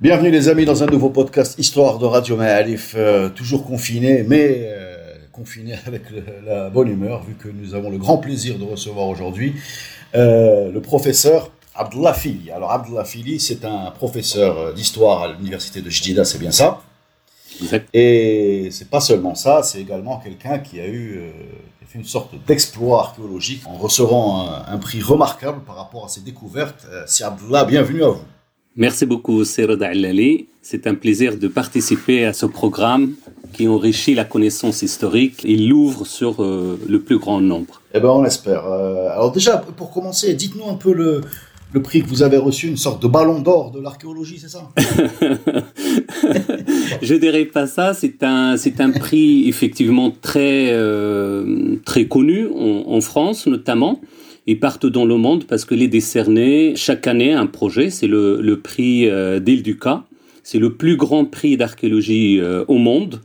Bienvenue les amis dans un nouveau podcast Histoire de Radio Ma'alif, euh, toujours confiné, mais euh, confiné avec le- la bonne humeur, vu que nous avons le grand plaisir de recevoir aujourd'hui euh, le professeur Abdullah Fili. Alors Abdullah Fili, c'est un professeur d'histoire à l'université de Jdida, c'est bien ça? Exact. Et c'est pas seulement ça, c'est également quelqu'un qui a eu qui a fait une sorte d'exploit archéologique en recevant un, un prix remarquable par rapport à ses découvertes. C'est Abdullah, bienvenue à vous. Merci beaucoup, Serad Allali. C'est un plaisir de participer à ce programme qui enrichit la connaissance historique et l'ouvre sur euh, le plus grand nombre. Eh ben, on espère. Euh, alors déjà, pour commencer, dites-nous un peu le, le prix que vous avez reçu, une sorte de ballon d'or de l'archéologie, c'est ça? Je dirais pas ça. C'est un, c'est un prix effectivement très, euh, très connu en, en France notamment et partout dans le monde parce que les décerné chaque année un projet. C'est le, prix euh, d'Île Ducas. C'est le plus grand prix d'archéologie euh, au monde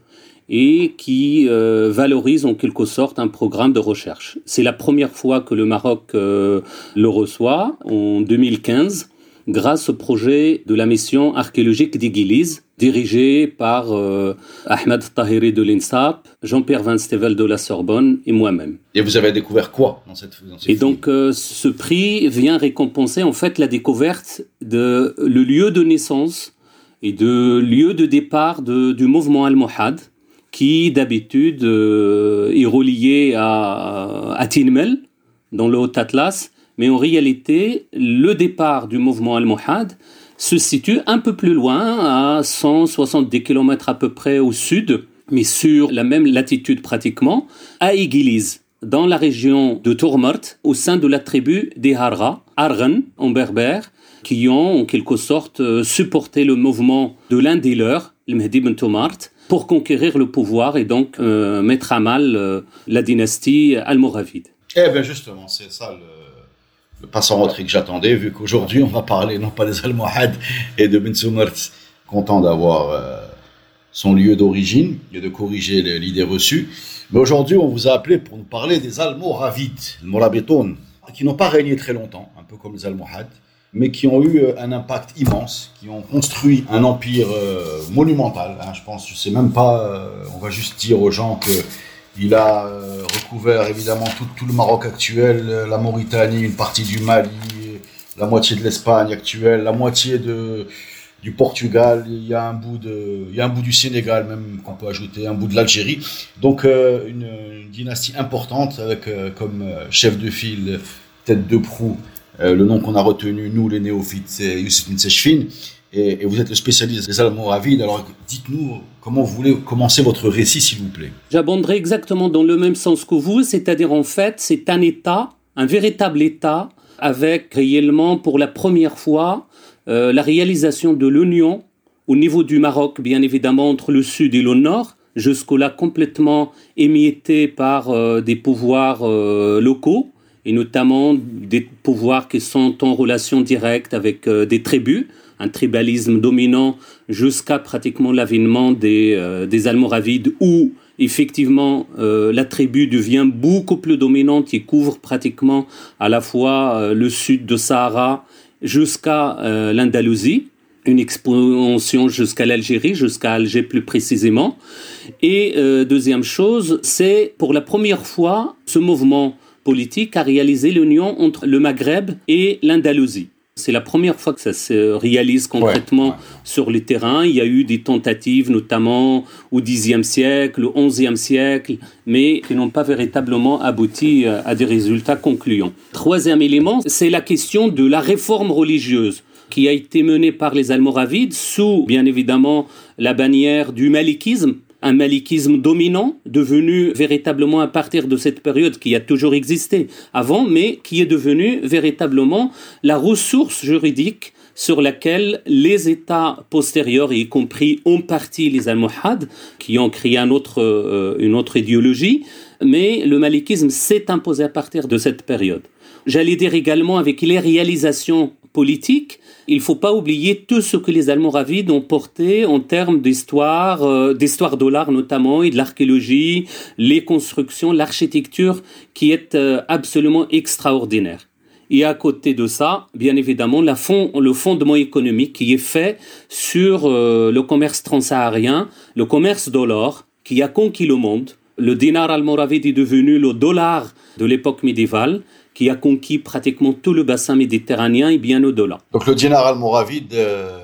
et qui euh, valorise en quelque sorte un programme de recherche. C'est la première fois que le Maroc euh, le reçoit en 2015 grâce au projet de la mission archéologique d'Iguiliz, dirigée par euh, Ahmed Tahiri de l'INSAP, Jean-Pierre Van Stevel de la Sorbonne et moi-même. Et vous avez découvert quoi dans cette dans Et donc euh, ce prix vient récompenser en fait la découverte de le lieu de naissance et de lieu de départ de- du mouvement almohade qui d'habitude euh, est relié à, à Tinmel dans le Haut Atlas, mais en réalité le départ du mouvement almohade se situe un peu plus loin, à 170 km à peu près au sud, mais sur la même latitude pratiquement, à Igiliz, dans la région de Tourmart, au sein de la tribu des Harra, Argan en berbère, qui ont en quelque sorte euh, supporté le mouvement de l'un des leurs, le Mehdi ben pour conquérir le pouvoir et donc euh, mettre à mal euh, la dynastie almoravide. Eh bien justement, c'est ça le passe en retrait que j'attendais, vu qu'aujourd'hui on va parler non pas des Almohades et de Ben Soumert, content d'avoir euh, son lieu d'origine et de corriger l'idée reçue. Mais aujourd'hui on vous a appelé pour nous parler des Almoravides, le Morabitoun, qui n'ont pas régné très longtemps, un peu comme les Almohades, mais qui ont eu euh, un impact immense, qui ont construit un empire euh, monumental. hein. je pense, je sais même pas, on va juste dire aux gens que il a euh, recouvert évidemment tout, le Maroc actuel, la Mauritanie, une partie du Mali, la moitié de l'Espagne actuelle, la moitié du Portugal, il y a un bout du Sénégal même qu'on peut ajouter, un bout de l'Algérie. Donc euh, une, dynastie importante avec euh, comme chef de file, tête de proue, le nom qu'on a retenu nous les néophytes, c'est Youssef Nsechfin. Et, vous êtes le spécialiste des Almoravides. Alors dites-nous comment vous voulez commencer votre récit, s'il vous plaît. J'abonderai exactement dans le même sens que vous, c'est-à-dire en fait, c'est un État, un véritable État, avec réellement pour la première fois euh, la réalisation de l'union au niveau du Maroc, bien évidemment entre le sud et le nord, jusque-là complètement émietté par euh, des pouvoirs euh, locaux, et notamment des pouvoirs qui sont en relation directe avec des tribus, un tribalisme dominant jusqu'à pratiquement l'avènement des, euh, des Almoravides où effectivement euh, la tribu devient beaucoup plus dominante et couvre pratiquement à la fois euh, le sud de Sahara jusqu'à euh, l'Andalousie, une expansion jusqu'à l'Algérie, jusqu'à Alger plus précisément. Et deuxième chose, c'est pour la première fois ce mouvement politique a réalisé l'union entre le Maghreb et l'Andalousie. C'est la première fois que ça se réalise concrètement Ouais, ouais. sur le terrain. Il y a eu des tentatives, notamment au Xe siècle, au XIe siècle, mais qui n'ont pas véritablement abouti euh, à des résultats concluants. Troisième élément, c'est la question de la réforme religieuse qui a été menée par les Almoravides sous, bien évidemment, la bannière du malikisme, un malikisme dominant, devenu véritablement à partir de cette période qui a toujours existé avant, mais qui est devenu véritablement la ressource juridique sur laquelle les États postérieurs, y compris en partie les Almohades, qui ont créé un autre, euh, une autre idéologie, mais le malikisme s'est imposé à partir de cette période. J'allais dire également avec les réalisations politiques, il ne faut pas oublier tout ce que les Almoravides ont porté en termes d'histoire, euh, d'histoire de l'art notamment, et de l'archéologie, les constructions, l'architecture, qui est euh, absolument extraordinaire. Et à côté de ça, bien évidemment, le fondement économique qui est fait sur euh, le commerce transsaharien, le commerce de l'or, qui a conquis le monde. Le dinar almoravide est devenu le dollar de l'époque médiévale qui a conquis pratiquement tout le bassin méditerranéen et bien au-delà. Donc le dinar almoravide, euh,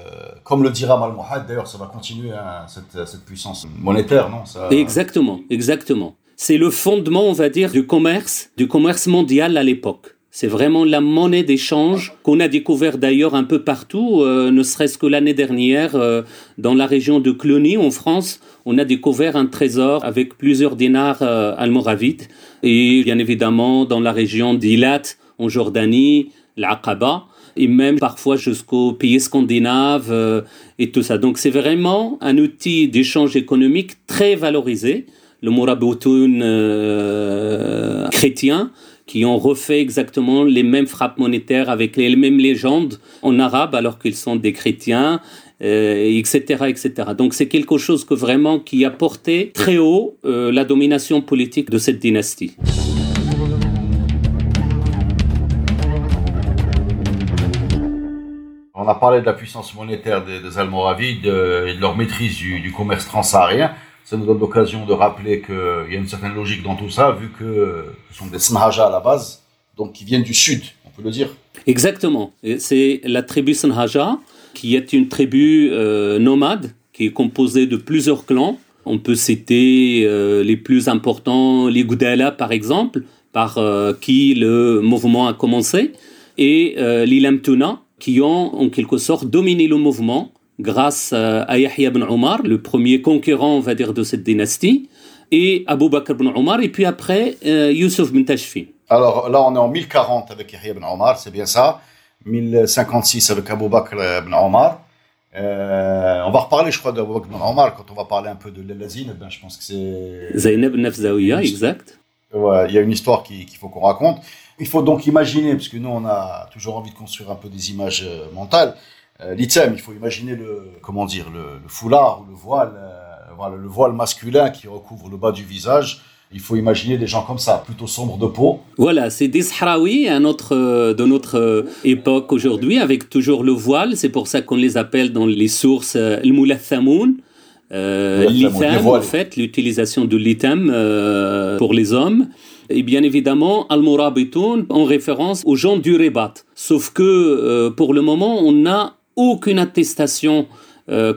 comme le dirham almohad, d'ailleurs, ça va continuer hein, cette, cette, puissance monétaire, non? Ça... Exactement, exactement. C'est le fondement, on va dire, du commerce, du commerce mondial à l'époque. C'est vraiment la monnaie d'échange qu'on a découvert d'ailleurs un peu partout, euh, ne serait-ce que l'année dernière, euh, dans la région de Cluny, en France, on a découvert un trésor avec plusieurs dinars euh, almoravides. Et bien évidemment, dans la région d'Ilat, en Jordanie, l'Aqaba, et même parfois jusqu'aux pays scandinaves euh, et tout ça. Donc c'est vraiment un outil d'échange économique très valorisé. Le Mouraboutoun euh, chrétien, qui ont refait exactement les mêmes frappes monétaires avec les mêmes légendes en arabe alors qu'ils sont des chrétiens etc., euh, etc. Donc c'est quelque chose que vraiment qui a porté très haut euh, la domination politique de cette dynastie. On a parlé de la puissance monétaire des, Almoravides et de leur maîtrise du, commerce transsaharien. Ça nous donne l'occasion de rappeler qu'il y a une certaine logique dans tout ça, vu que ce sont des Snhaja à la base, donc qui viennent du sud, on peut le dire. Exactement. C'est la tribu Snhaja qui est une tribu euh, nomade qui est composée de plusieurs clans. On peut citer euh, les plus importants, les Goudala par exemple, par euh, qui le mouvement a commencé, et les Tuna, qui ont en quelque sorte dominé le mouvement grâce à Yahya ibn Omar, le premier conquérant, on va dire, de cette dynastie, et Abu Bakr ibn Omar, et puis après Youssef ibn Tashfin. Alors là, on est en 1040 avec Yahya ibn Omar, c'est bien ça 1056 avec Abu Bakr ibn Omar. Euh, on va reparler, je crois, d'Abu Bakr ibn Omar quand on va parler un peu de l'Elazine. Ben, je pense que c'est. Zainab Nafzaouia, exact. Ouais, il y a une histoire qu'il faut qu'on raconte. Il faut donc imaginer, parce que nous, on a toujours envie de construire un peu des images euh, mentales. Euh, L'item, il faut imaginer le, comment dire, le, foulard ou le voile, euh, voilà, le voile masculin qui recouvre le bas du visage il faut imaginer des gens comme ça, plutôt sombres de peau. Voilà, c'est des Sahraouis un autre, euh, de notre euh, époque aujourd'hui, avec toujours le voile. C'est pour ça qu'on les appelle dans les sources euh, le l'itam, en fait, l'utilisation de l'itam pour les hommes. Et bien évidemment, Al-Murabitoun en référence aux gens du Rebat. Sauf que pour le moment, on n'a aucune attestation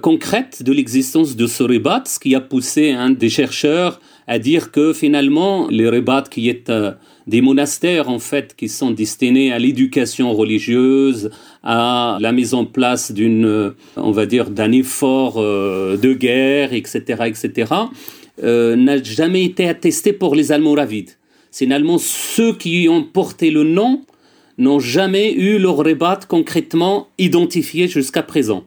concrète de l'existence de ce Rebat, ce qui a poussé un des chercheurs à dire que finalement, les rebats qui est euh, des monastères en fait qui sont destinés à l'éducation religieuse, à la mise en place d'une, euh, on va dire, d'un effort euh, de guerre, etc., etc., n'a jamais été attesté pour les Almoravides. Finalement, ceux qui ont porté le nom n'ont jamais eu leur rebat concrètement identifié jusqu'à présent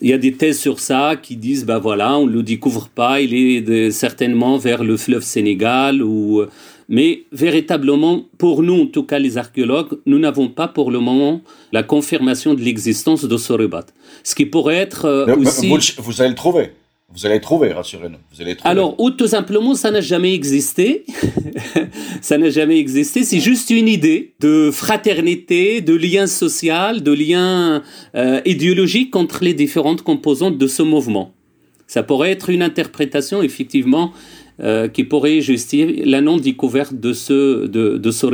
il y a des thèses sur ça qui disent, ben voilà, on ne le découvre pas, il est certainement vers le fleuve Sénégal ou, mais véritablement, pour nous, en tout cas les archéologues, nous n'avons pas pour le moment la confirmation de l'existence de Sorebat. Ce qui pourrait être euh, aussi... vous allez le trouver. Vous allez trouver, rassurez-nous. Vous allez trouver. Alors, ou tout simplement, ça n'a jamais existé. ça n'a jamais existé. C'est juste une idée de fraternité, de lien social, de lien euh, idéologique entre les différentes composantes de ce mouvement. Ça pourrait être une interprétation, effectivement, euh, qui pourrait justifier la non-découverte de ce, de, de ce.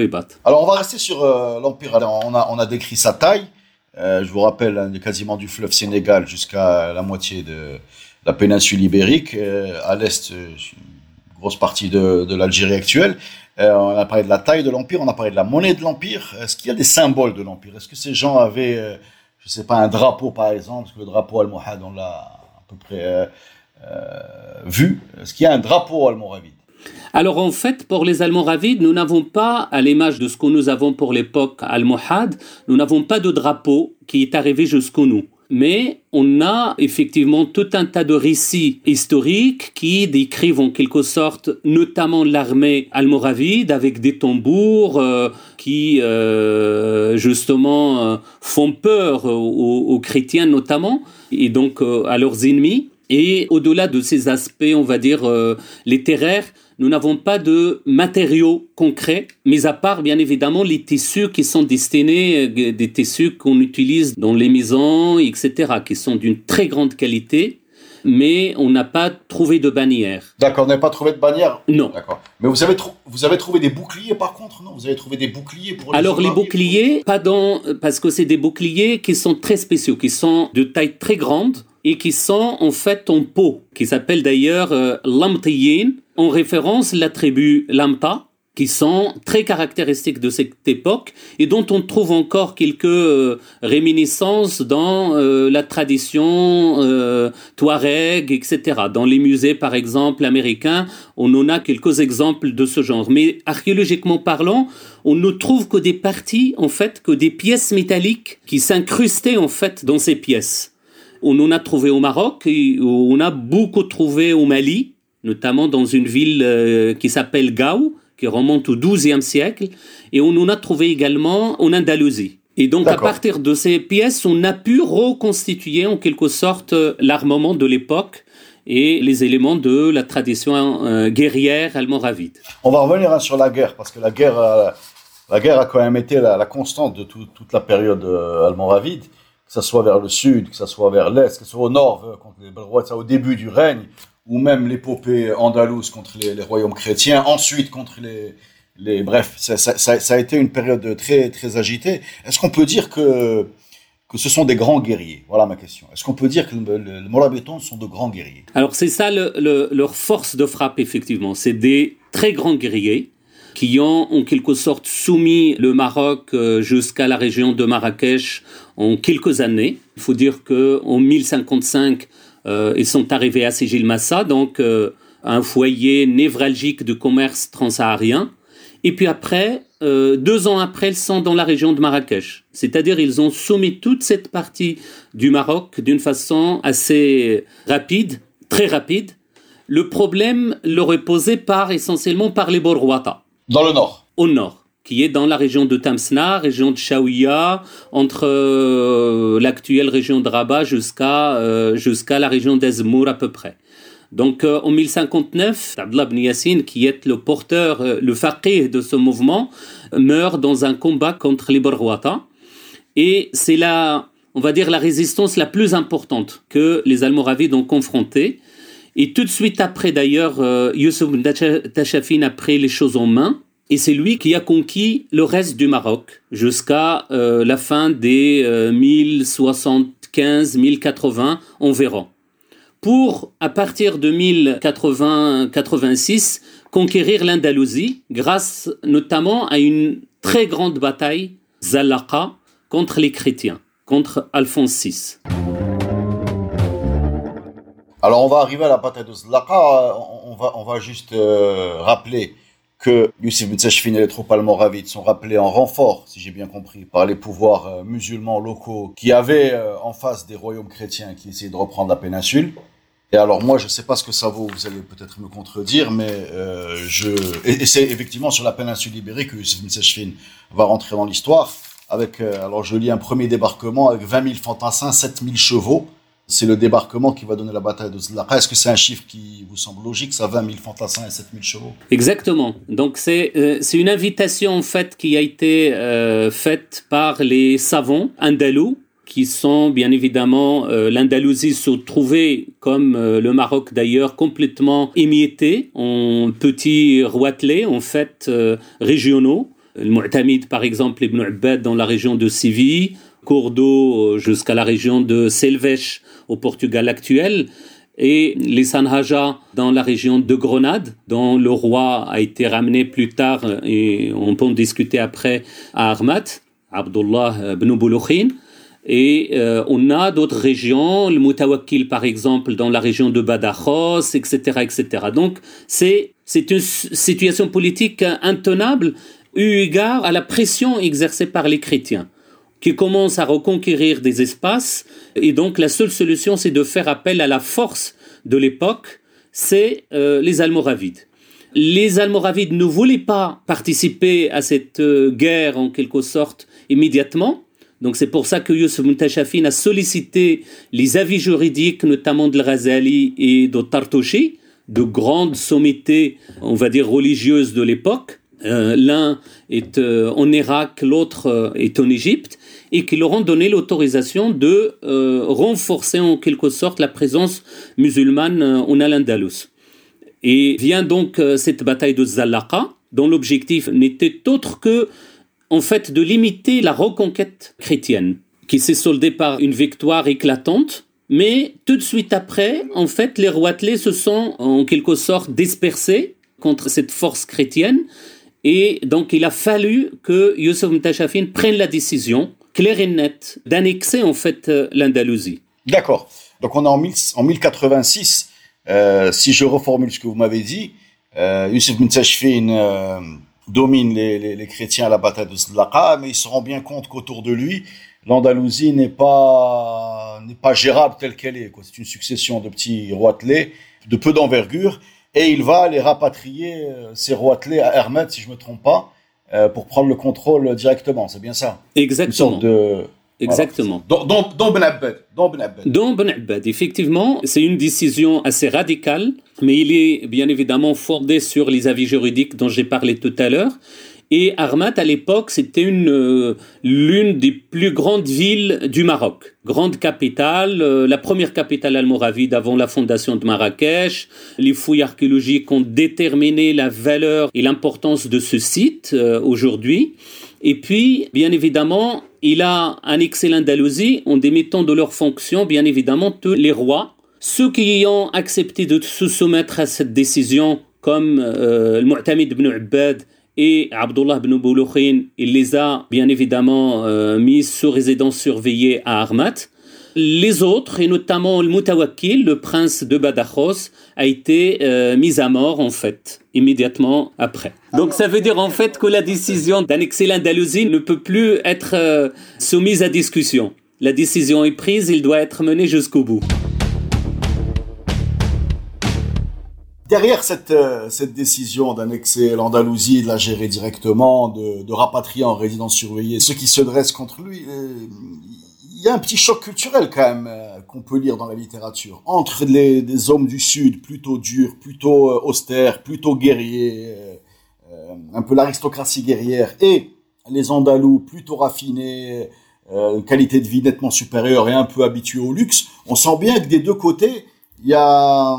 Alors, on va rester sur euh, l'Empire. On a, on a décrit sa taille. je vous rappelle, hein, quasiment du fleuve Sénégal jusqu'à la moitié de la péninsule ibérique, euh, à l'est, euh, une grosse partie de, l'Algérie actuelle. Euh, on a parlé de la taille de l'empire, on a parlé de la monnaie de l'empire. Est-ce qu'il y a des symboles de l'empire? Est-ce que ces gens avaient, je sais pas, un drapeau par exemple Parce que le drapeau almohade, on l'a à peu près vu. Est-ce qu'il y a un drapeau almoravide alors en fait, pour les Almoravides, nous n'avons pas, à l'image de ce que nous avons pour l'époque almohade, nous n'avons pas de drapeau qui est arrivé jusqu'au nous. Mais on a effectivement tout un tas de récits historiques qui décrivent en quelque sorte notamment l'armée almoravide avec des tambours euh, qui euh, justement euh, font peur aux, aux, chrétiens notamment et donc à leurs ennemis. Et au-delà de ces aspects, on va dire, littéraires, nous n'avons pas de matériaux concrets, mis à part bien évidemment les tissus qui sont destinés, euh, des tissus qu'on utilise dans les maisons, etc., qui sont d'une très grande qualité, mais on n'a pas trouvé de bannière. D'accord, on n'a pas trouvé de bannière? Non. D'accord. Mais vous avez, vous avez trouvé des boucliers par contre, non Vous avez trouvé des boucliers pour les Alors les boucliers, pas dans, parce que c'est des boucliers qui sont très spéciaux, qui sont de taille très grande et qui sont en fait en peau, qui s'appelle d'ailleurs euh, en référence la tribu Lamta, qui sont très caractéristiques de cette époque et dont on trouve encore quelques euh, réminiscences dans euh, la tradition euh, touareg, etc. Dans les musées, par exemple, américains, on en a quelques exemples de ce genre. Mais archéologiquement parlant, on ne trouve que des parties, en fait, que des pièces métalliques qui s'incrustaient, en fait, dans ces pièces. On en a trouvé au Maroc, et on a beaucoup trouvé au Mali, notamment dans une ville euh, qui s'appelle Gao, qui remonte au XIIe siècle, et on en a trouvé également en Andalousie. Et donc à partir de ces pièces, on a pu reconstituer en quelque sorte l'armement de l'époque et les éléments de la tradition euh, guerrière almoravide. On va revenir hein, sur la guerre, parce que la guerre, euh, la guerre a quand même été la, constante de toute la période almoravide que ce soit vers le sud, que ce soit vers l'est, que ce soit au nord, contre les au début du règne, ou même l'épopée andalouse contre les, royaumes chrétiens, ensuite contre les... les bref, ça, ça, a été une période très, très agitée. Est-ce qu'on peut dire que, que ce sont des grands guerriers? Voilà ma question. Est-ce qu'on peut dire que les le, sont de grands guerriers? Alors c'est ça le, leur force de frappe, effectivement. C'est des très grands guerriers qui ont en quelque sorte soumis le Maroc euh, jusqu'à la région de Marrakech en quelques années. Il faut dire qu'en 1055, euh, ils sont arrivés à Sigil Massa, donc euh, un foyer névralgique de commerce transsaharien. Et puis après, euh, deux ans après, ils sont dans la région de Marrakech. C'est-à-dire, ils ont soumis toute cette partie du Maroc d'une façon assez rapide, très rapide. Le problème leur est posé par, essentiellement par les Borwata. Dans le nord Au nord qui est dans la région de Tamsna, région de Shawiya, entre euh, l'actuelle région de Rabat jusqu'à euh, la région d'Ezmour à peu près. Donc euh, en 1059, Abdullah ibn Yassin, qui est le porteur, le faqih de ce mouvement, meurt dans un combat contre les Borwata. Et c'est la, on va dire, la résistance la plus importante que les Almoravides ont confrontée. Et tout de suite après, d'ailleurs, ibn Tachafin a pris les choses en main et c'est lui qui a conquis le reste du Maroc jusqu'à euh, la fin des 1075-1080 euh, environ. Pour, à partir de 1080-86, conquérir l'Andalousie grâce notamment à une très grande bataille, Zalaqa, contre les chrétiens, contre Alphonse VI. Alors on va arriver à la bataille de Zalaqa, on va, on va juste euh, rappeler que Youssef Ben et les troupes almoravides sont rappelés en renfort, si j'ai bien compris, par les pouvoirs euh, musulmans locaux qui avaient euh, en face des royaumes chrétiens qui essayaient de reprendre la péninsule. Et alors moi, je ne sais pas ce que ça vaut, vous allez peut-être me contredire, mais euh, je... Et, c'est effectivement sur la péninsule ibérique que Youssef Ben va rentrer dans l'histoire, avec, alors je lis un premier débarquement avec 20 000 fantassins, 7 000 chevaux, c'est le débarquement qui va donner la bataille de Zlaqa. Est-ce que c'est un chiffre qui vous semble logique, ça 20 000 fantassins et 7 000 chevaux? Exactement. Donc c'est euh, c'est une invitation en fait qui a été euh, faite par les savants andalous qui sont bien évidemment euh, l'Andalousie se trouvait comme le Maroc d'ailleurs complètement émietté en petits roitelets en fait régionaux. Le Mu'tamid par exemple Ibn Abbad dans la région de Séville, cours d'eau jusqu'à la région de Selvesh au Portugal actuel, et les Sanhaja dans la région de Grenade, dont le roi a été ramené plus tard, et on peut en discuter après, à Armat, Abdullah ibn Boulokhin. Et euh, on a d'autres régions, le Moutawakkil par exemple dans la région de Badajoz, etc., etc. Donc c'est c'est une situation politique intenable eu égard à la pression exercée par les chrétiens qui commencent à reconquérir des espaces. Et donc la seule solution, c'est de faire appel à la force de l'époque, c'est euh, les Almoravides. Les Almoravides ne voulaient pas participer à cette euh, guerre en quelque sorte immédiatement. Donc c'est pour ça que Youssef Muntashafin a sollicité les avis juridiques, notamment de Razali et de Tartouchi, de grandes sommités, on va dire religieuses de l'époque. Euh, l'un est en Irak, l'autre est en Égypte et qui leur ont donné l'autorisation de euh, renforcer en quelque sorte la présence musulmane euh, en Al-Andalus. Et vient donc euh, cette bataille de Zalaqa, dont l'objectif n'était autre que, en fait, de limiter la reconquête chrétienne, qui s'est soldée par une victoire éclatante. Mais tout de suite après, en fait, les Roitelets se sont en quelque sorte dispersés contre cette force chrétienne. Et donc, il a fallu que Youssef Mtachafin prenne la décision clair et net d'annexer en fait euh, l'Andalousie. D'accord. Donc on est en, en 1086. Euh, si je reformule ce que vous m'avez dit, euh, Youssef euh, domine les, les, chrétiens à la bataille de Zlaqa, mais il se rend bien compte qu'autour de lui, l'Andalousie n'est pas n'est pas gérable telle qu'elle est. C'est une succession de petits roitelets de peu d'envergure, et il va les rapatrier ces roitelets à Hermet, si je me trompe pas. Euh, pour prendre le contrôle directement, c'est bien ça Exactement. Une sorte de... Exactement. Voilà. Dans, Ben Abbed. Dans Ben Abbed. effectivement, c'est une décision assez radicale, mais il est bien évidemment fondé sur les avis juridiques dont j'ai parlé tout à l'heure. Et Armat, à l'époque, c'était une euh, l'une des plus grandes villes du Maroc. Grande capitale, euh, la première capitale almoravide avant la fondation de Marrakech. Les fouilles archéologiques ont déterminé la valeur et l'importance de ce site euh, aujourd'hui. Et puis, bien évidemment, il a annexé l'Andalousie en démettant de leurs fonctions, bien évidemment, tous les rois. Ceux qui ont accepté de se soumettre à cette décision, comme le Mu'tamid ibn Ubbad, et Abdullah ibn Bouloukhin, il les a bien évidemment euh, mis sous résidence surveillée à Armat. Les autres, et notamment le Mutawakkil, le prince de Badajoz, a été euh, mis à mort en fait, immédiatement après. Donc ça veut dire en fait que la décision d'annexer l'Andalousie ne peut plus être euh, soumise à discussion. La décision est prise, il doit être mené jusqu'au bout. Derrière cette, euh, cette décision d'annexer l'Andalousie, de la gérer directement, de, rapatrier en résidence surveillée ceux qui se dressent contre lui, euh, il y a un petit choc culturel quand même euh, qu'on peut lire dans la littérature entre les, les, hommes du Sud plutôt durs, plutôt austères, plutôt guerriers, un peu l'aristocratie guerrière, et les Andalous plutôt raffinés, une qualité de vie nettement supérieure et un peu habitués au luxe. On sent bien que des deux côtés, il y a,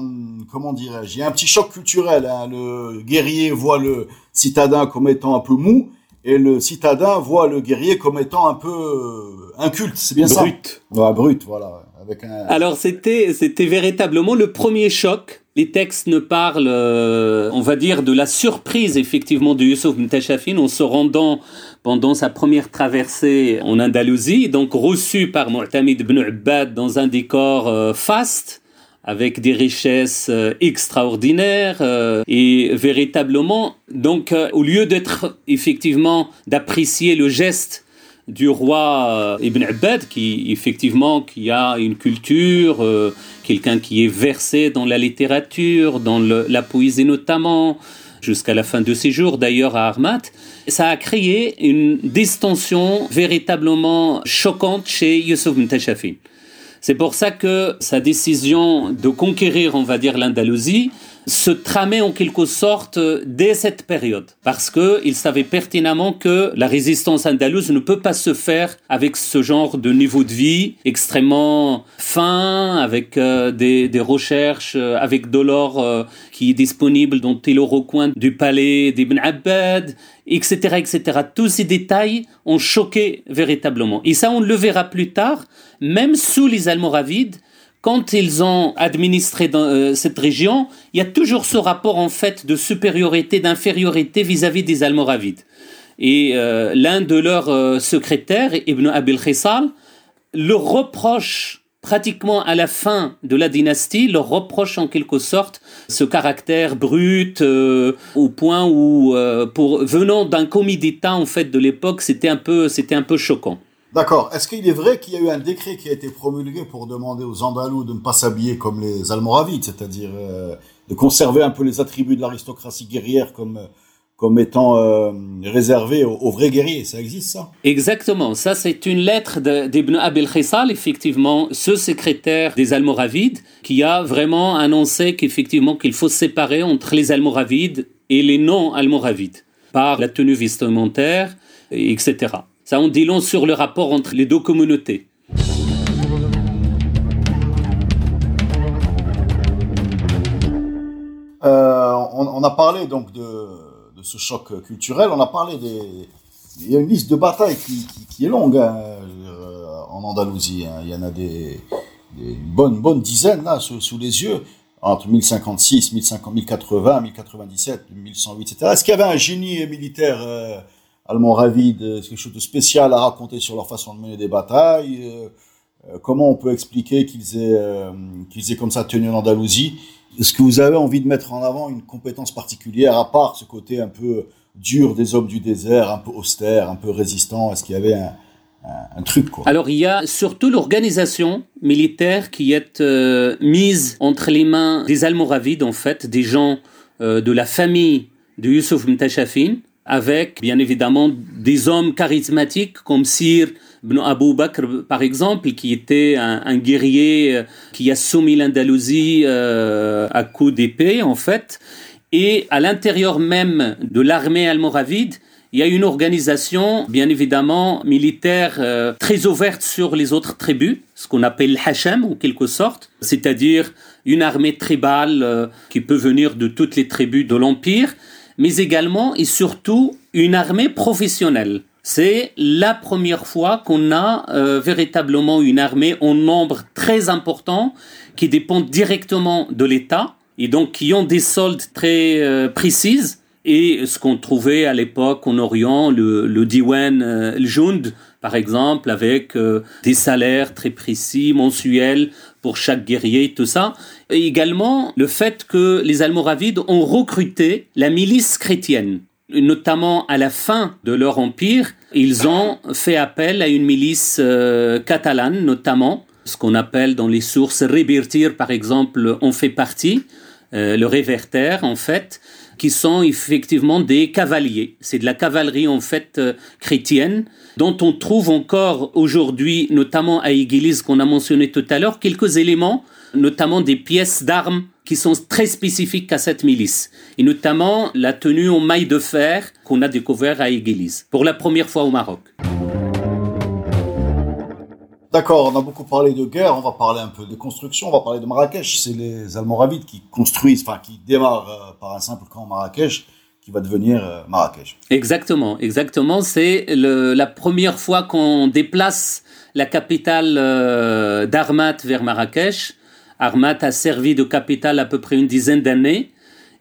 comment dirais-je, il y a un petit choc culturel. Hein. Le guerrier voit le citadin comme étant un peu mou, et le citadin voit le guerrier comme étant un peu euh, inculte. C'est bien ça? Brut. Ouais, brut, voilà. Avec un... Alors c'était, c'était véritablement le premier choc. Les textes ne parlent, euh, on va dire, de la surprise effectivement de Yusuf Mtachafin en se rendant pendant sa première traversée en Andalousie, donc reçu par Mu'tamid ibn Ubbad dans un décor euh, faste avec des richesses euh, extraordinaires euh, et véritablement donc euh, au lieu d'être effectivement d'apprécier le geste du roi Ibn Abbad qui effectivement qui a une culture quelqu'un qui est versé dans la littérature dans la poésie notamment jusqu'à la fin de ses jours d'ailleurs à Armat ça a créé une distension véritablement choquante chez Youssef Mtachafin c'est pour ça que sa décision de conquérir, on va dire, l'Andalousie se tramait en quelque sorte dès cette période. Parce qu'il savait pertinemment que la résistance andalouse ne peut pas se faire avec ce genre de niveau de vie extrêmement fin, avec euh, des, recherches, euh, avec de l'or euh, qui est disponible dans tel recoin du palais d'Ibn Abbad, etc., etc. Tous ces détails ont choqué véritablement. Et ça, on le verra plus tard, même sous les Almoravides, quand ils ont administré dans, euh, cette région, il y a toujours ce rapport en fait de supériorité, d'infériorité vis-à-vis des Almoravides. Et euh, l'un de leurs euh, secrétaires, Ibn Abil Khissal, le reproche pratiquement à la fin de la dynastie, leur reproche en quelque sorte ce caractère brut euh, au point où, euh, pour venant d'un commis d'État en fait de l'époque, c'était un peu, c'était un peu choquant. D'accord. Est-ce qu'il est vrai qu'il y a eu un décret qui a été promulgué pour demander aux Andalous de ne pas s'habiller comme les Almoravides, c'est-à-dire euh, de conserver un peu les attributs de l'aristocratie guerrière comme comme étant euh, réservé aux, vrais guerriers? Ça existe, ça? Exactement. Ça, c'est une lettre d'Ibn Abil Khissal, effectivement, ce secrétaire des Almoravides, qui a vraiment annoncé qu'effectivement, qu'il faut séparer entre les Almoravides et les non-Almoravides, par la tenue vestimentaire, etc. Ça on dit long sur le rapport entre les deux communautés. Euh, on, a parlé donc de, ce choc culturel. On a parlé des. Il y a une liste de batailles qui, est longue hein, euh, en Andalousie. Hein. Il y en a des, bonnes, dizaines là sous, sous, les yeux entre 1056, 1080, 1097, 1108, etc. Est-ce qu'il y avait un génie militaire euh, allemand ravide, quelque chose de spécial à raconter sur leur façon de mener des batailles. Euh, euh Comment on peut expliquer qu'ils aient, euh, qu'ils aient comme ça tenu en Andalousie? Est-ce que vous avez envie de mettre en avant une compétence particulière, à part ce côté un peu dur des hommes du désert, un peu austère, un peu résistant? Est-ce qu'il y avait un, truc Alors il y a surtout l'organisation militaire qui est mise entre les mains des Almoravides, en fait, des gens de la famille de Yusuf Mtachafin, avec bien évidemment des hommes charismatiques comme Sir Ibn Abu Bakr, par exemple, qui était un, guerrier euh, qui a soumis l'Andalousie euh, à coups d'épée, en fait. Et à l'intérieur même de l'armée almoravide, il y a une organisation, bien évidemment, militaire euh, très ouverte sur les autres tribus, ce qu'on appelle Hacham, en quelque sorte, c'est-à-dire une armée tribale qui peut venir de toutes les tribus de l'Empire, mais également et surtout une armée professionnelle. C'est la première fois qu'on a euh, véritablement une armée en nombre très important qui dépend directement de l'État et donc qui ont des soldes très euh, précises et ce qu'on trouvait à l'époque en Orient, le, le Diwan euh, Jund, par exemple, avec des salaires très précis, mensuels pour chaque guerrier, tout ça. Et également le fait que les Almoravides ont recruté la milice chrétienne. Notamment à la fin de leur empire, ils ont fait appel à une milice euh, catalane, notamment, ce qu'on appelle dans les sources Rebirtir, par exemple, on fait partie, euh, le réverter, en fait, qui sont effectivement des cavaliers. C'est de la cavalerie, en fait, euh, chrétienne, dont on trouve encore aujourd'hui, notamment à Église, qu'on a mentionné tout à l'heure, quelques éléments, notamment des pièces d'armes qui sont très spécifiques à cette milice, et notamment la tenue en maille de fer qu'on a découvert à Église, pour la première fois au Maroc. D'accord, on a beaucoup parlé de guerre, on va parler un peu de construction, on va parler de Marrakech. C'est les Almoravides qui construisent, enfin qui démarrent euh, par un simple camp Marrakech qui va devenir euh, Marrakech. Exactement, exactement. C'est la première fois qu'on déplace la capitale euh, d'Armat vers Marrakech. Armat a servi de capitale à peu près une dizaine d'années.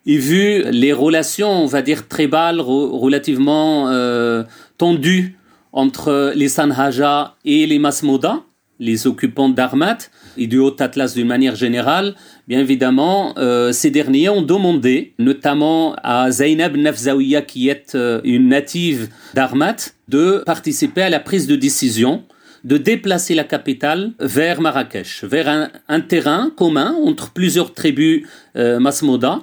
Et vu les relations, on va dire, tribales, relativement euh, tendues entre les Sanhaja et les Masmouda, les occupants d'Armat et du Haut Atlas d'une manière générale, bien évidemment, euh, ces derniers ont demandé, notamment à Zainab Nafzawiya, qui est euh, une native d'Armat, de participer à la prise de décision de déplacer la capitale vers Marrakech, vers un, terrain commun entre plusieurs tribus euh, Masmouda.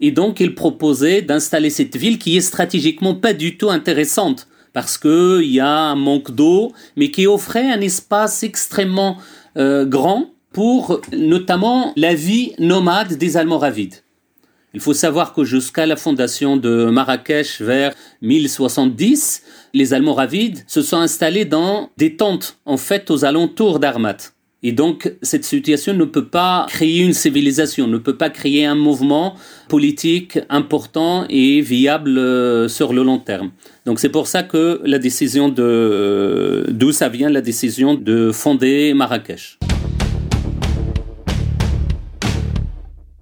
Et donc, il proposait d'installer cette ville qui est stratégiquement pas du tout intéressante parce qu'il y a un manque d'eau, mais qui offrait un espace extrêmement euh, grand pour notamment la vie nomade des Almoravides. Il faut savoir que jusqu'à la fondation de Marrakech vers 1070, les Almoravides se sont installés dans des tentes, en fait, aux alentours d'Armat. Et donc, cette situation ne peut pas créer une civilisation, ne peut pas créer un mouvement politique important et viable euh, sur le long terme. Donc, c'est pour ça que la décision de, euh, d'où ça vient la décision de fonder Marrakech.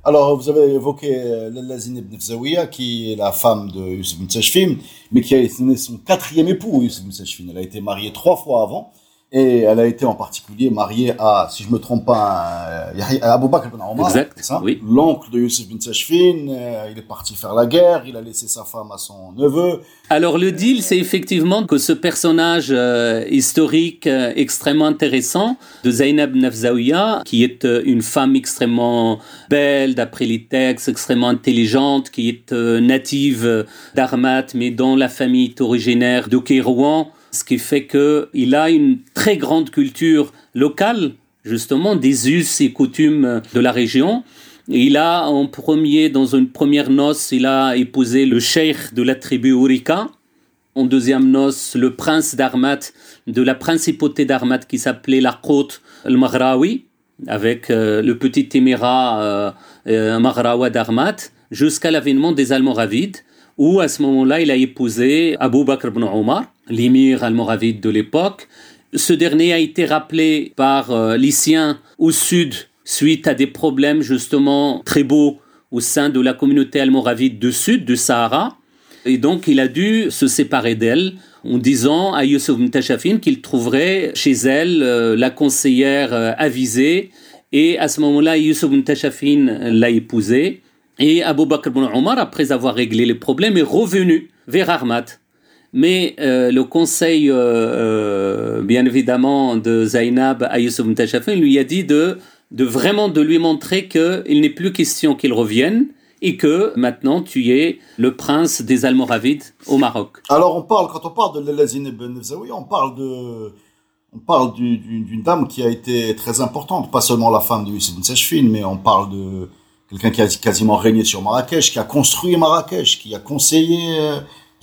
Alors, vous avez évoqué euh, Lallazine ibn Fzawiya, qui est la femme de Yusuf ibn mais qui a été son quatrième époux, Yusuf ibn Elle a été mariée trois fois avant. Et elle a été en particulier mariée à, si je me trompe pas, à Abu Bakr ibn Omar. Exact, oui. L'oncle de Youssef bin Tashfin, euh, il est parti faire la guerre, il a laissé sa femme à son neveu. Alors le deal, c'est effectivement que ce personnage euh, historique euh, extrêmement intéressant de Zainab Nafzaouia, qui est une femme extrêmement belle d'après les textes, extrêmement intelligente, qui est native d'Armat, mais dont la famille est originaire de Kérouan, ce qui fait qu'il a une très grande culture locale, justement, des us et coutumes de la région. il a en premier, dans une première noce, il a épousé le cheikh de la tribu Urika. En deuxième noce, le prince d'Armat, de la principauté d'Armat qui s'appelait la côte al-Maghrawi, avec euh, le petit émirat euh, d'Armat, jusqu'à l'avènement des Almoravides, où à ce moment-là, il a épousé Abu Bakr ibn Omar l'émir almoravide de l'époque. Ce dernier a été rappelé par euh, au sud suite à des problèmes justement très beaux au sein de la communauté almoravide du sud, du Sahara. Et donc il a dû se séparer d'elle en disant à Youssef Mtachafin qu'il trouverait chez elle euh, la conseillère euh, avisée. Et à ce moment-là, Youssef Mtachafin l'a épousée. Et Abu Bakr ibn Omar, après avoir réglé les problèmes, est revenu vers Armat mais euh, le conseil, euh, euh, bien évidemment, de Zainab à Youssef lui a dit de, vraiment de lui montrer qu'il n'est plus question qu'il revienne et que maintenant tu es le prince des Almoravides au Maroc. Alors on parle, quand on parle de Lelazine Ben on parle de, on parle d'une dame qui a été très importante, pas seulement la femme de Youssef Ben mais on parle de quelqu'un qui a quasiment régné sur Marrakech, qui a construit Marrakech, qui a conseillé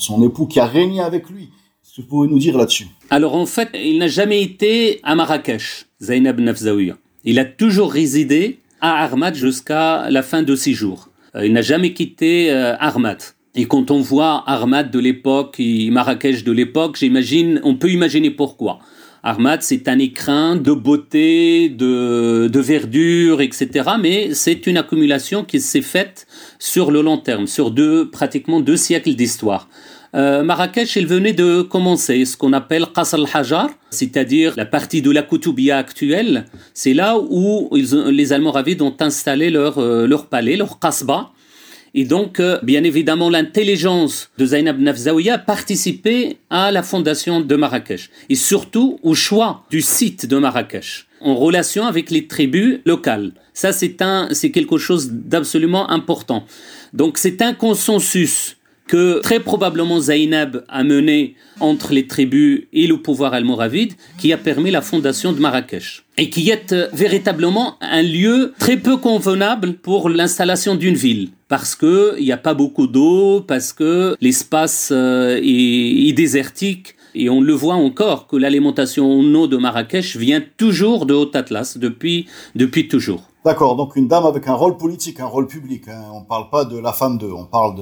son époux qui a régné avec lui. Est-ce que vous pouvez nous dire là-dessus? Alors en fait, il n'a jamais été à Marrakech, Zainab Nafzaouia. Il a toujours résidé à Armat jusqu'à la fin de ses jours. Euh, il n'a jamais quitté euh, Armat. Et quand on voit Armat de l'époque et Marrakech de l'époque, j'imagine, on peut imaginer pourquoi. Armat, c'est un écrin de beauté, de, de verdure, etc. Mais c'est une accumulation qui s'est faite sur le long terme, sur deux, pratiquement deux siècles d'histoire. Euh, Marrakech, il venait de commencer ce qu'on appelle Qasr al-Hajar, c'est-à-dire la partie de la Koutoubia actuelle. C'est là où ils, les Almoravides ont installé leur, euh, leur palais, leur Qasba. Et donc, euh, bien évidemment, l'intelligence de Zainab Nafzaouia a participé à la fondation de Marrakech. Et surtout au choix du site de Marrakech, en relation avec les tribus locales. Ça, c'est quelque chose d'absolument important. Donc, c'est un consensus que très probablement Zainab a mené entre les tribus et le pouvoir almoravide qui a permis la fondation de Marrakech et qui est euh, véritablement un lieu très peu convenable pour l'installation d'une ville parce que il n'y a pas beaucoup d'eau, parce que l'espace euh, est, est désertique et on le voit encore que l'alimentation en eau de Marrakech vient toujours de Haut-Atlas depuis depuis toujours. D'accord, donc une dame avec un rôle politique, un rôle public. Hein. On parle pas de la femme d'eux, on parle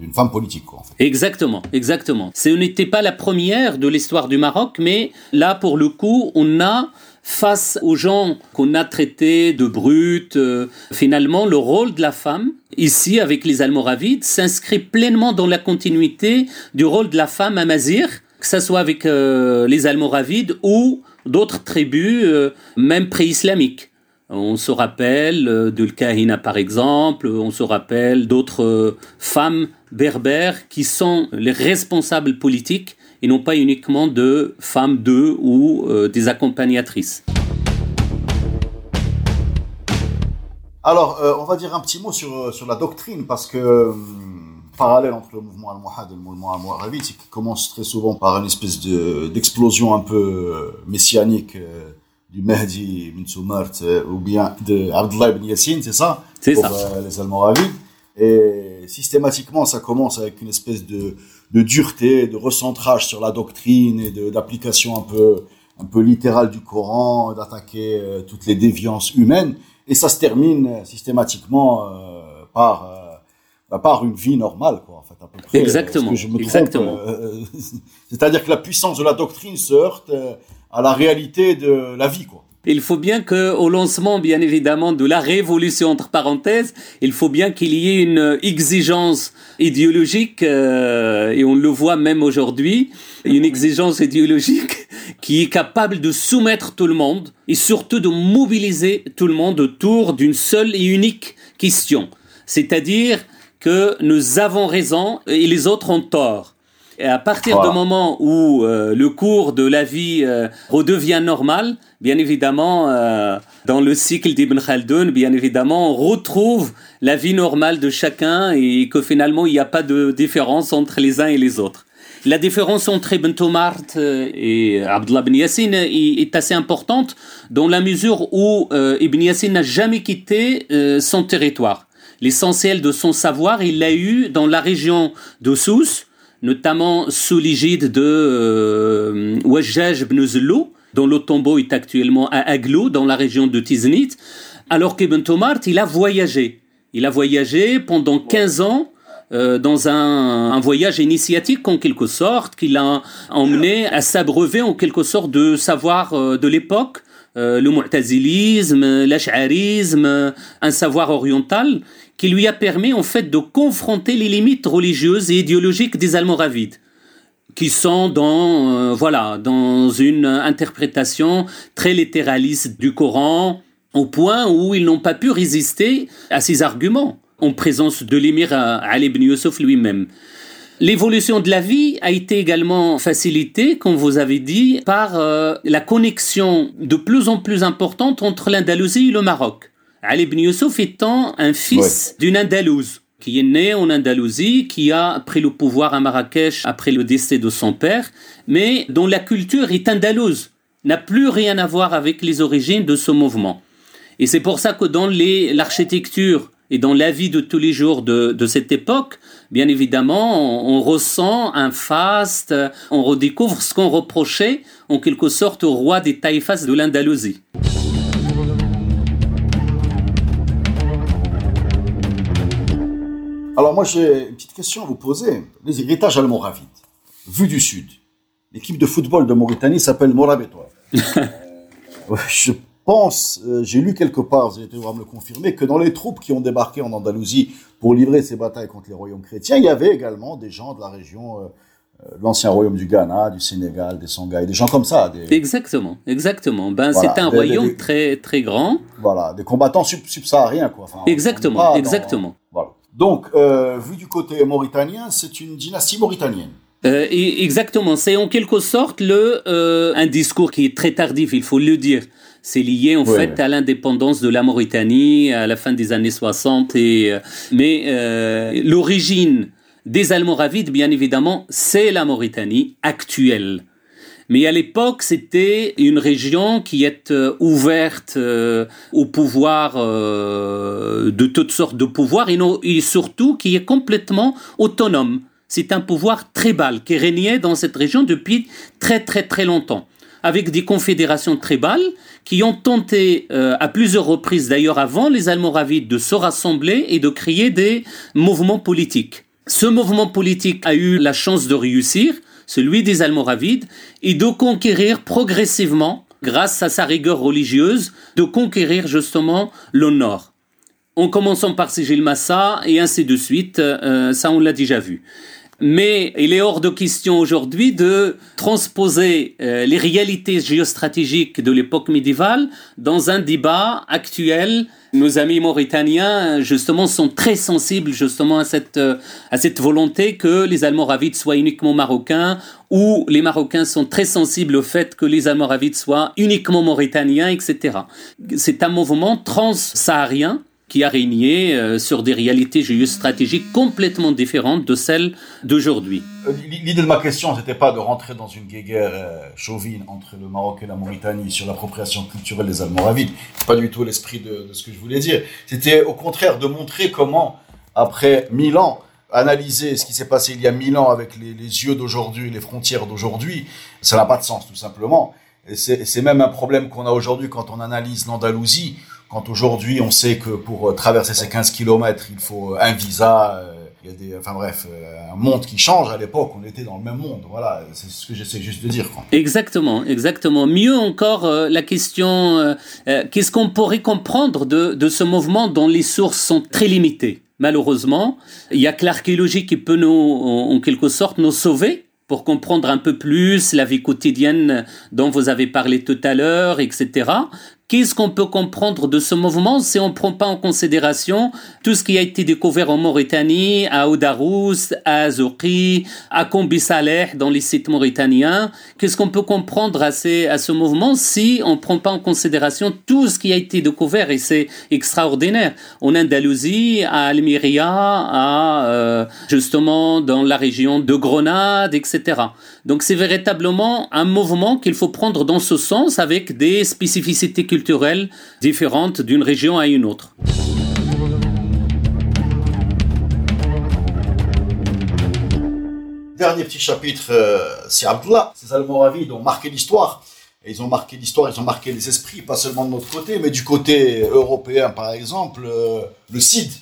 d'une femme politique. Quoi, Exactement, exactement. Ce n'était pas la première de l'histoire du Maroc, mais là, pour le coup, on a face aux gens qu'on a traités de brutes, euh, finalement, le rôle de la femme, ici, avec les Almoravides, s'inscrit pleinement dans la continuité du rôle de la femme à Mazir, que ce soit avec euh, les Almoravides ou d'autres tribus, euh, même pré-islamiques. On se rappelle euh, de Kahina par exemple, on se rappelle d'autres euh, femmes berbères qui sont les responsables politiques et non pas uniquement de femmes d'eux ou euh, des accompagnatrices. Alors, on va dire un petit mot sur, sur la doctrine parce que parallèle entre le mouvement al-Muhad et le mouvement al-Mu'aravit, qui commence très souvent par une espèce d'explosion un peu messianique du Mahdi Soumart euh, ou bien de Abdullah ibn Yassine, c'est ça C'est ça. Euh, les Almoravides. Et systématiquement, ça commence avec une espèce de, de dureté, de recentrage sur la doctrine et d'application un peu, un peu littérale du Coran, d'attaquer euh, toutes les déviances humaines. Et ça se termine systématiquement par, bah, par une vie normale, quoi, en fait, à peu près. Exactement. je me Exactement. C'est-à-dire que la puissance de la doctrine se heurte à la réalité de la vie, quoi. Il faut bien que, au lancement, bien évidemment, de la révolution entre parenthèses, il faut bien qu'il y ait une exigence idéologique, euh, et on le voit même aujourd'hui, une exigence idéologique qui est capable de soumettre tout le monde et surtout de mobiliser tout le monde autour d'une seule et unique question. C'est-à-dire que nous avons raison et les autres ont tort. Et à partir du moment où euh, le cours de la vie euh, redevient normal, bien évidemment, euh, dans le cycle d'Ibn Khaldun, bien évidemment, on retrouve la vie normale de chacun et que finalement, il n'y a pas de différence entre les uns et les autres. La différence entre Ibn Tomart et Abdullah ibn Yassin est, assez importante dans la mesure où Ibn Yassin n'a jamais quitté son territoire. L'essentiel de son savoir, il l'a eu dans la région de Sousse, notamment sous l'égide de euh, Wajjaj ibn dont le tombeau est actuellement à Aglo, dans la région de Tiznit, alors qu'Ibn Tomart, il a voyagé. Il a voyagé pendant 15 ans euh, dans un, voyage initiatique en quelque sorte, qui l'a emmené à s'abreuver en quelque sorte de savoir euh, de l'époque, le mu'tazilisme, l'ash'arisme, un savoir oriental qui lui a permis en fait de confronter les limites religieuses et idéologiques des Almoravides qui sont dans euh, voilà dans une interprétation très littéraliste du Coran au point où ils n'ont pas pu résister à ces arguments en présence de l'émir Ali ibn Yusuf lui-même. L'évolution de la vie a été également facilitée, comme vous avez dit, par euh, la connexion de plus en plus importante entre l'Andalousie et le Maroc. Ali ibn Yusuf étant un fils d'une Andalouse qui est né en Andalousie, qui a pris le pouvoir à Marrakech après le décès de son père, mais dont la culture est andalouse, n'a plus rien à voir avec les origines de ce mouvement. Et c'est pour ça que dans l'architecture et dans la vie de tous les jours de, de cette époque, bien évidemment, on, on, ressent un faste, on redécouvre ce qu'on reprochait en quelque sorte au roi des taïfas de l'Andalousie. Alors moi j'ai une petite question à vous poser. Les héritages almoravides, vu du sud, l'équipe de football de Mauritanie s'appelle Morabitois. euh, je pense, euh, j'ai lu quelque part, vous allez devoir me le confirmer, que dans les troupes qui ont débarqué en Andalousie pour livrer ces batailles contre les royaumes chrétiens, il y avait également des gens de la région, euh, l'ancien royaume du Ghana, du Sénégal, des Songhai, des gens comme ça. Des... Exactement, exactement. Ben voilà, c'est un des, royaume des, très très grand. Voilà, des combattants sub subsahariens quoi. Enfin, exactement, exactement. Dans, voilà. Donc, euh, vu du côté mauritanien, c'est une dynastie mauritanienne. Euh, exactement, c'est en quelque sorte le euh, un discours qui est très tardif, il faut le dire. C'est lié en fait à l'indépendance de la Mauritanie à la fin des années 60 et mais l'origine des Almoravides bien évidemment, c'est la Mauritanie actuelle. Mais à l'époque, c'était une région qui est euh, ouverte euh, au pouvoir euh, de toutes sortes de pouvoirs et, et, surtout qui est complètement autonome. C'est un pouvoir tribal qui régnait dans cette région depuis très très très longtemps, avec des confédérations tribales qui ont tenté à plusieurs reprises d'ailleurs avant les Almoravides de se rassembler et de créer des mouvements politiques. Ce mouvement politique a eu la chance de réussir celui des Almoravides, et de conquérir progressivement, grâce à sa rigueur religieuse, de conquérir justement le nord. En commençant par Sigil Massa et ainsi de suite, euh, ça on l'a déjà vu. Mais il est hors de question aujourd'hui de transposer euh, les réalités géostratégiques de l'époque médiévale dans un débat actuel. Nos amis mauritaniens, justement, sont très sensibles justement à cette, euh, à cette volonté que les Almoravides soient uniquement marocains ou les Marocains sont très sensibles au fait que les Almoravides soient uniquement mauritaniens, etc. C'est un mouvement trans-saharien qui a régné euh, sur des réalités géostratégiques complètement différentes de celles d'aujourd'hui. L'idée de ma question, c'était pas de rentrer dans une guerre euh, chauvine entre le Maroc et la Mauritanie sur l'appropriation culturelle des Almoravides. Pas du tout l'esprit de, ce que je voulais dire. C'était au contraire de montrer comment, après mille ans, analyser ce qui s'est passé il y a mille ans avec les, les yeux d'aujourd'hui, les frontières d'aujourd'hui, ça n'a pas de sens tout simplement. C'est même un problème qu'on a aujourd'hui quand on analyse l'Andalousie quand aujourd'hui on sait que pour traverser ces 15 km, il faut un visa, il y a des, enfin bref, euh, un monde qui change. À l'époque, on était dans le même monde. Voilà, c'est ce que j'essaie juste de dire. Exactement, exactement. Mieux encore, euh, la question, euh, qu'est-ce qu'on pourrait comprendre de, de ce mouvement dont les sources sont très limitées? Malheureusement, il y a que l'archéologie qui peut nous, en quelque sorte, nous sauver pour comprendre un peu plus la vie quotidienne dont vous avez parlé tout à l'heure, etc. Qu'est-ce qu'on peut comprendre de ce mouvement si on ne prend pas en considération tout ce qui a été découvert en Mauritanie, à Oudarous, à Azouki, à Kombi Saleh, dans les sites mauritaniens Qu'est-ce qu'on peut comprendre à, ces, à ce mouvement si on ne prend pas en considération tout ce qui a été découvert et c'est extraordinaire? En Andalousie, à Almeria, à, euh, justement dans la région de Grenade, etc. Donc c'est véritablement un mouvement qu'il faut prendre dans ce sens avec des spécificités culturelles différentes d'une région à une autre. Dernier petit chapitre, euh, c'est Abdullah. Ces Almoravides ont marqué l'histoire. Et ils ont marqué l'histoire, ils ont marqué les esprits, pas seulement de notre côté, mais du côté européen, par exemple, euh, le Cid,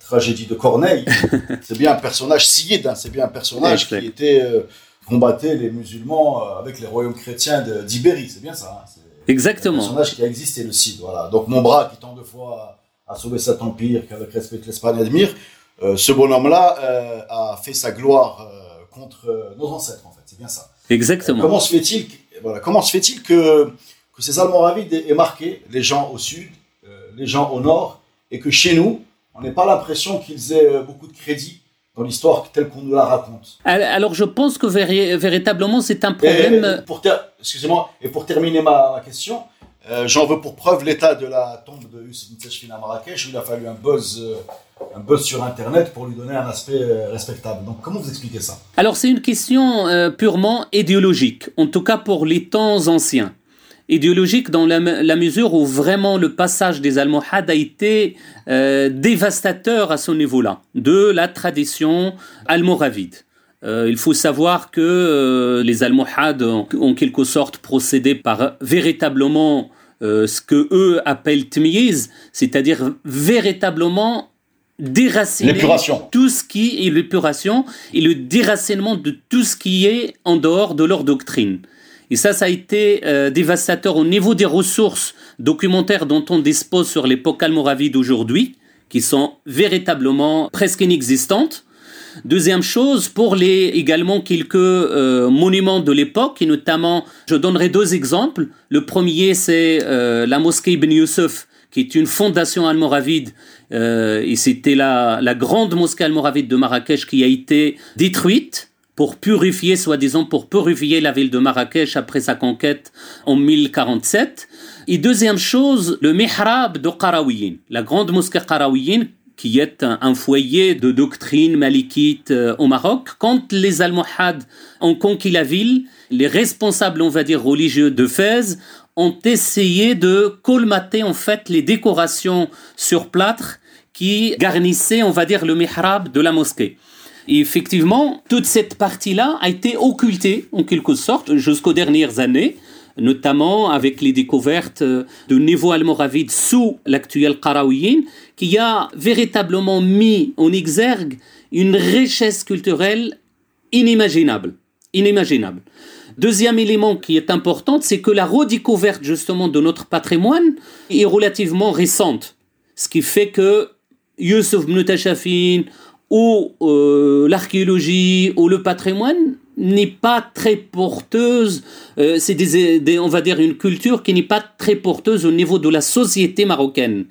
tragédie de Corneille. c'est bien un personnage Cid, hein, c'est bien un personnage qui était euh, combattait les musulmans avec les royaumes chrétiens d'Ibérie, c'est bien ça. Hein, Exactement. Un personnage qui a existé, le Cid. Voilà. Donc mon bras, qui tant de fois a sauvé cet empire, qu'avec respect l'Espagne admire, euh, ce bonhomme-là euh, a fait sa gloire euh, contre nos ancêtres, en fait. C'est bien ça. Exactement. comment se fait-il voilà, comment se fait-il que, que ces Almoravides aient marqué les gens au sud, les gens au nord, et que chez nous, on n'ait pas l'impression qu'ils aient beaucoup de crédit dans l'histoire telle qu'on nous la raconte. Alors je pense que véritablement c'est un problème. pour Excusez-moi, et pour terminer ma, question, euh, j'en veux pour preuve l'état de la tombe de Hussein Teshfin à Marrakech où il a fallu un buzz, euh, un buzz sur Internet pour lui donner un aspect euh, respectable. Donc comment vous expliquez ça? Alors c'est une question purement idéologique, en tout cas pour les temps anciens idéologique dans la, mesure où vraiment le passage des Almohades a été euh, dévastateur à ce niveau-là, de la tradition almoravide. Euh, il faut savoir que euh, les Almohades ont en quelque sorte procédé par véritablement ce que eux appellent tmiyiz, c'est-à-dire véritablement déraciner tout ce qui est l'épuration et le déracinement de tout ce qui est en dehors de leur doctrine. Et ça, ça a été euh, dévastateur au niveau des ressources documentaires dont on dispose sur l'époque almoravide d'aujourd'hui, qui sont véritablement presque inexistantes. Deuxième chose, pour les également quelques euh, monuments de l'époque, et notamment, je donnerai deux exemples. Le premier, c'est euh, la mosquée Ibn Youssef, qui est une fondation almoravide, et c'était la, la grande mosquée almoravide de Marrakech qui a été détruite pour purifier, soi-disant pour purifier la ville de Marrakech après sa conquête en 1047. Et deuxième chose, le mihrab de Qarawiyin, la grande mosquée Qarawiyin, qui est un, foyer de doctrine malikite euh, au Maroc. Quand les Almohades ont conquis la ville, les responsables, on va dire, religieux de Fès ont essayé de colmater en fait les décorations sur plâtre qui garnissaient, on va dire, le mihrab de la mosquée. Et effectivement, toute cette partie-là a été occultée, en quelque sorte, jusqu'aux dernières années, notamment avec les découvertes de niveau almoravide sous l'actuel Qarawiyin, qui a véritablement mis en exergue une richesse culturelle inimaginable. Inimaginable. Deuxième élément qui est important, c'est que la redécouverte justement de notre patrimoine est relativement récente. Ce qui fait que Youssef Mnutashafin, où euh, l'archéologie ou le patrimoine n'est pas très porteuse, euh, c'est des, on va dire une culture qui n'est pas très porteuse au niveau de la société marocaine.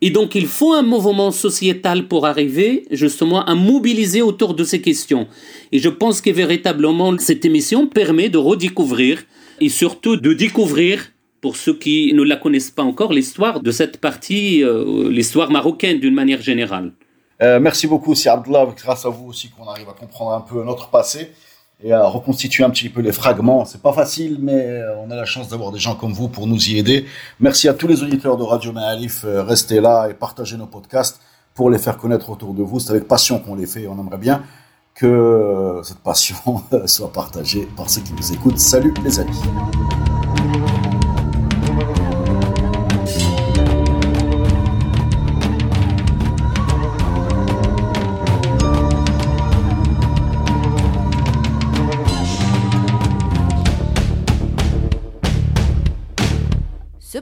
Et donc il faut un mouvement sociétal pour arriver justement à mobiliser autour de ces questions. Et je pense que véritablement cette émission permet de redécouvrir et surtout de découvrir pour ceux qui ne la connaissent pas encore l'histoire de cette partie, euh, l'histoire marocaine d'une manière générale. Euh, merci beaucoup, c'est Abdullah. Grâce à vous aussi qu'on arrive à comprendre un peu notre passé et à reconstituer un petit peu les fragments. C'est pas facile, mais euh, on a la chance d'avoir des gens comme vous pour nous y aider. Merci à tous les auditeurs de Radio Maalif. Euh, restez là et partagez nos podcasts pour les faire connaître autour de vous. C'est avec passion qu'on les fait. On aimerait bien que cette passion soit partagée par ceux qui nous écoutent. Salut les amis.